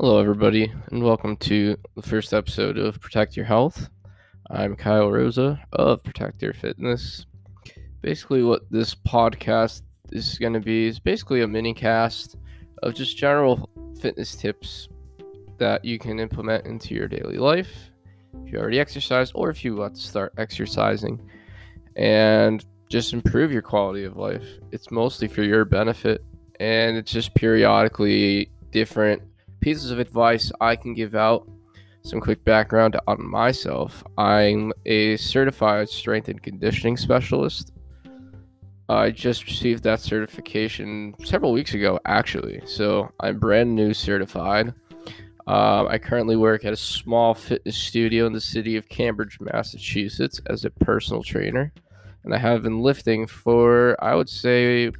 Hello, everybody, and welcome to the first episode of Protect Your Health. I'm Kyle Rosa of Protektor Fitness. Basically, what this podcast is going to be is basically a mini cast of just general fitness tips that you can implement into your daily life if you already exercise or if you want to start exercising and just improve your quality of life. It's mostly for your benefit, and it's just periodically different pieces of advice I can give out. Some quick background on myself I'm a certified strength and conditioning specialist. I just received that certification several weeks ago, actually. So I'm brand new certified. Uh, I currently work at a small fitness studio in the city of Cambridge, Massachusetts, as a personal trainer. And I have been lifting for, I would say,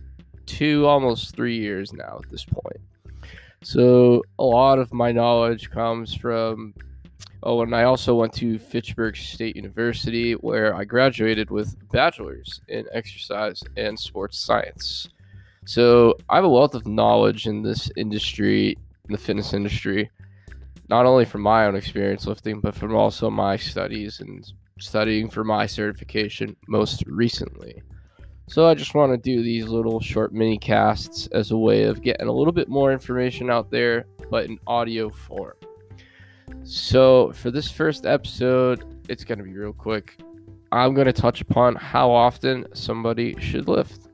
two, almost three years now at this point. So a lot of my knowledge comes from. Oh, and I also went to Fitchburg State University, where I graduated with bachelor's in exercise and sports science. So I have a wealth of knowledge in this industry, in the fitness industry, not only from my own experience lifting, but from also my studies and studying for my certification most recently. So I just want to do these little short mini casts as a way of getting a little bit more information out there, but in audio form. So for this first episode, it's going to be real quick. I'm going to touch upon how often somebody should lift.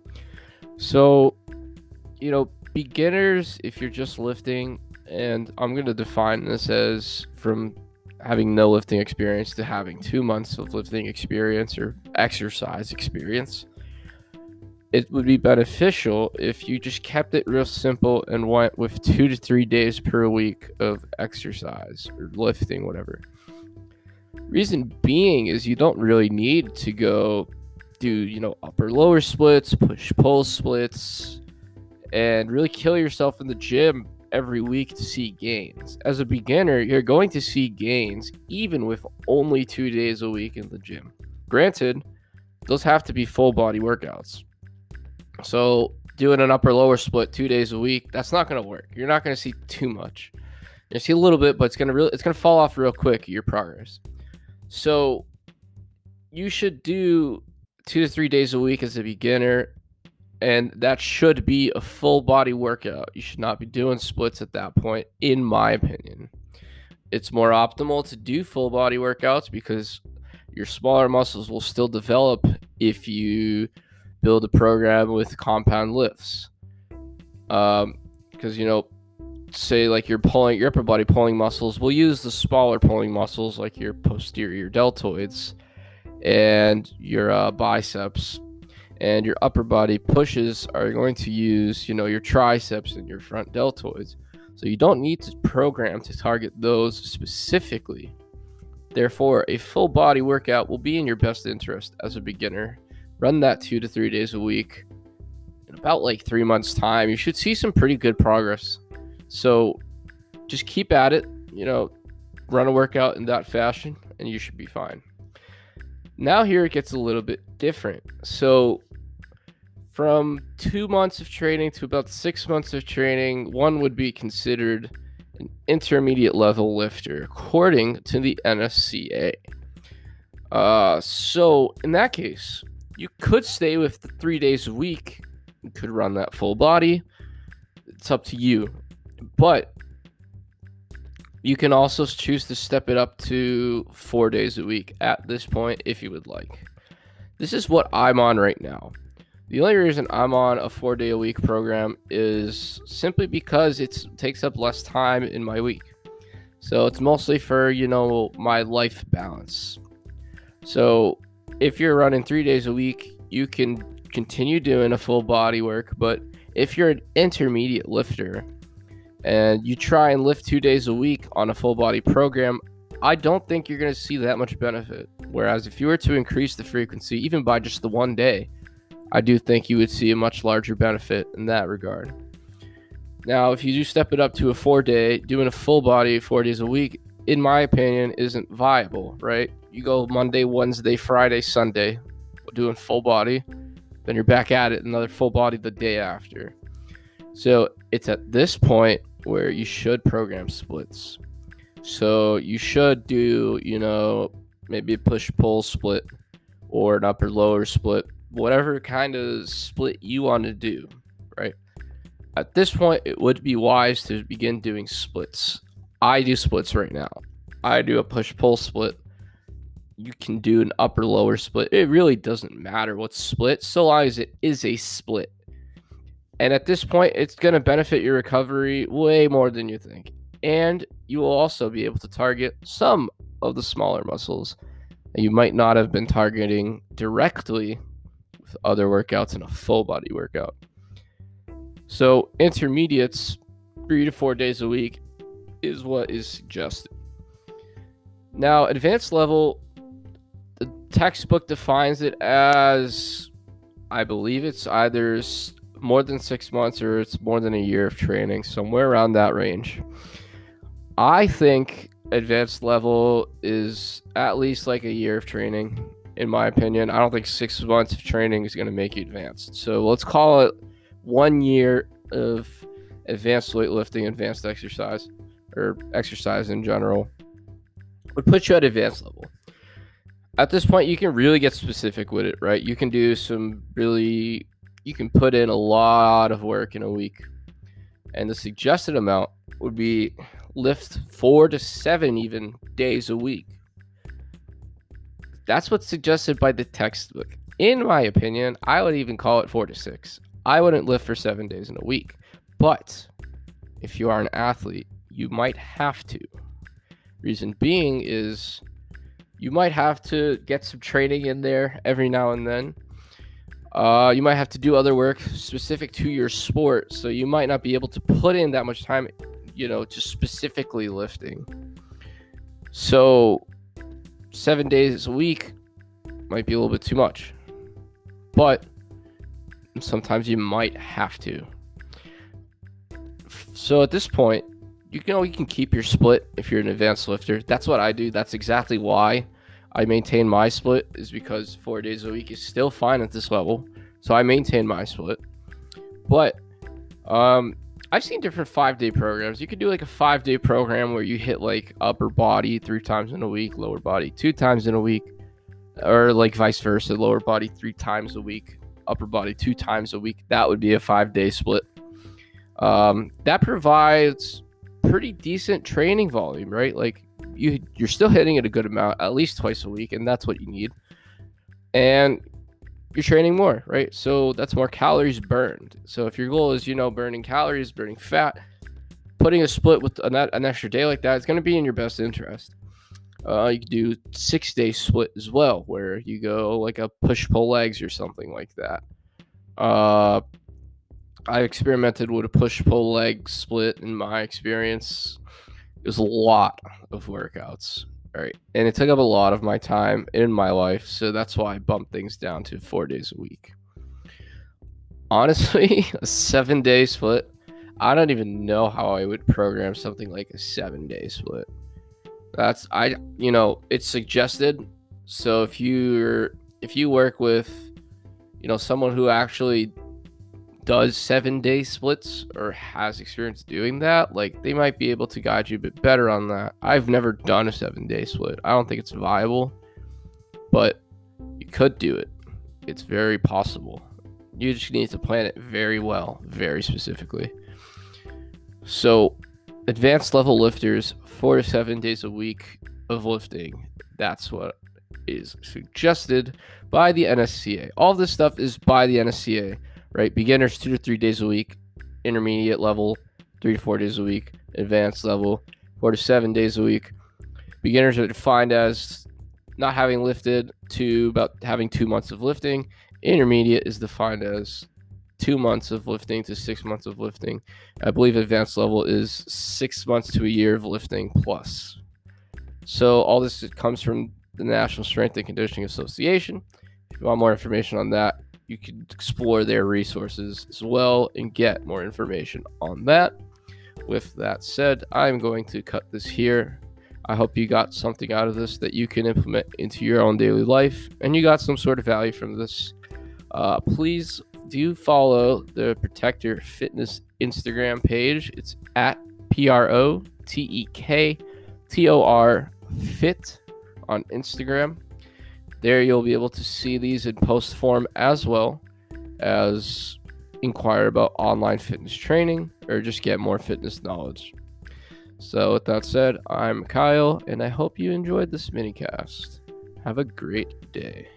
So, you know, beginners, if you're just lifting, and I'm going to define this as from having no lifting experience to having two months of lifting experience or exercise experience it would be beneficial if you just kept it real simple and went with two to three days per week of exercise or lifting, whatever. Reason being is you don't really need to go do, you know, upper lower splits, push pull splits, and really kill yourself in the gym every week to see gains. As a beginner, you're going to see gains even with only two days a week in the gym. Granted, those have to be full body workouts. So doing an upper lower split two days a week, that's not going to work. You're not going to see too much. You see a little bit, but it's going to really it's going to fall off real quick your progress. So you should do two to three days a week as a beginner, and that should be a full body workout. You should not be doing splits at that point, in my opinion. It's more optimal to do full body workouts because your smaller muscles will still develop if you build a program with compound lifts. Um, because you know, say like you're pulling your upper body pulling muscles, we'll use the smaller pulling muscles like your posterior deltoids and your uh, biceps, and your upper body pushes are going to use you know your triceps and your front deltoids. So you don't need to program to target those specifically. Therefore, a full body workout will be in your best interest as a beginner run that two to three days a week. In about like three months' time, you should see some pretty good progress. So just keep at it, you know, run a workout in that fashion, and you should be fine. Now, here it gets a little bit different. So, from two months of training to about six months of training, one would be considered an intermediate level lifter, according to the NSCA. Uh, so, in that case, you could stay with the three days a week. You could run that full body. It's up to you. But you can also choose to step it up to four days a week at this point if you would like. This is what I'm on right now. The only reason I'm on a four day a week program is simply because it takes up less time in my week. So it's mostly for, you know, my life balance. So if you're running three days a week, you can continue doing a full body work. But if you're an intermediate lifter and you try and lift two days a week on a full body program, I don't think you're going to see that much benefit. Whereas if you were to increase the frequency, even by just the one day, I do think you would see a much larger benefit in that regard. Now, if you do step it up to a four day, doing a full body four days a week, in my opinion, isn't viable, right? You go Monday, Wednesday, Friday, Sunday, doing full body, then you're back at it another full body the day after. So it's at this point where you should program splits. So you should do, you know, maybe a push pull split or an upper lower split, whatever kind of split you want to do, right? At this point, it would be wise to begin doing splits. I do splits right now. I do a push pull split. You can do an upper lower split. It really doesn't matter what split, so long as it is a split. And at this point, it's going to benefit your recovery way more than you think. And you will also be able to target some of the smaller muscles that you might not have been targeting directly with other workouts in a full body workout. So, intermediates, three to four days a week, is what is suggested. Now, advanced level, textbook defines it as I believe it's either more than six months or it's more than a year of training, somewhere around that range. I think advanced level is at least like a year of training, in my opinion. I don't think six months of training is going to make you advanced. So let's call it one year of advanced weightlifting, advanced exercise, or exercise in general would put you at advanced level. At this point, you can really get specific with it, right? You can do some really, you can put in a lot of work in a week. And the suggested amount would be lift four to seven even days a week. That's what's suggested by the textbook. In my opinion, I would even call it four to six. I wouldn't lift for seven days in a week. But if you are an athlete, you might have to. Reason being is you might have to get some training in there every now and then. Uh, you might have to do other work specific to your sport, so you might not be able to put in that much time you know, just specifically lifting. So, seven days a week might be a little bit too much, but sometimes you might have to. So, at this point, you know you can keep your split if you're an advanced lifter. That's what I do. That's exactly why I maintain my split is because four days a week is still fine at this level. So I maintain my split. But um, I've seen different five day programs. You could do like a five day program where you hit like upper body three times in a week, lower body two times in a week, or like vice versa, lower body three times a week, upper body two times a week. That would be a five day split. Um, that provides pretty decent training volume, right? Like you you're still hitting it a good amount, at least twice a week, and that's what you need. And you're training more, right? So that's more calories burned. So if your goal is, you know, burning calories, burning fat, putting a split with an, an extra day like that is going to be in your best interest. Uh, you could do six day split as well, where you go like a push pull legs or something like that. Uh, I experimented with a push pull leg split in my experience. It was a lot of workouts. Right. And it took up a lot of my time in my life. So that's why I bumped things down to four days a week. Honestly, a seven day split, I don't even know how I would program something like a seven day split. That's, I, you know, it's suggested. So if you're, if you work with, you know, someone who actually does seven day splits or has experience doing that, like they might be able to guide you a bit better on that. I've never done a seven day split. I don't think it's viable, but you could do it. It's very possible. You just need to plan it very well, very specifically. So, advanced level lifters, four to seven days a week of lifting. That's what is suggested by the NSCA. All this stuff is by the NSCA right? Beginners two to three days a week, intermediate level three to four days a week, advanced level four to seven days a week. Beginners are defined as not having lifted to about having two months of lifting. Intermediate is defined as two months of lifting to six months of lifting. I believe advanced level is six months to a year of lifting plus. So all this comes from the National Strength and Conditioning Association. If you want more information on that, you can explore their resources as well and get more information on that. With that said, I'm going to cut this here. I hope you got something out of this that you can implement into your own daily life and you got some sort of value from this. Uh, please do follow the Protektor Fitness Instagram page. It's at P R O T E K T O R Fit on Instagram. There you'll be able to see these in post form as well as inquire about online fitness training or just get more fitness knowledge. So, with that said, I'm Kyle, and I hope you enjoyed this mini cast. Have a great day.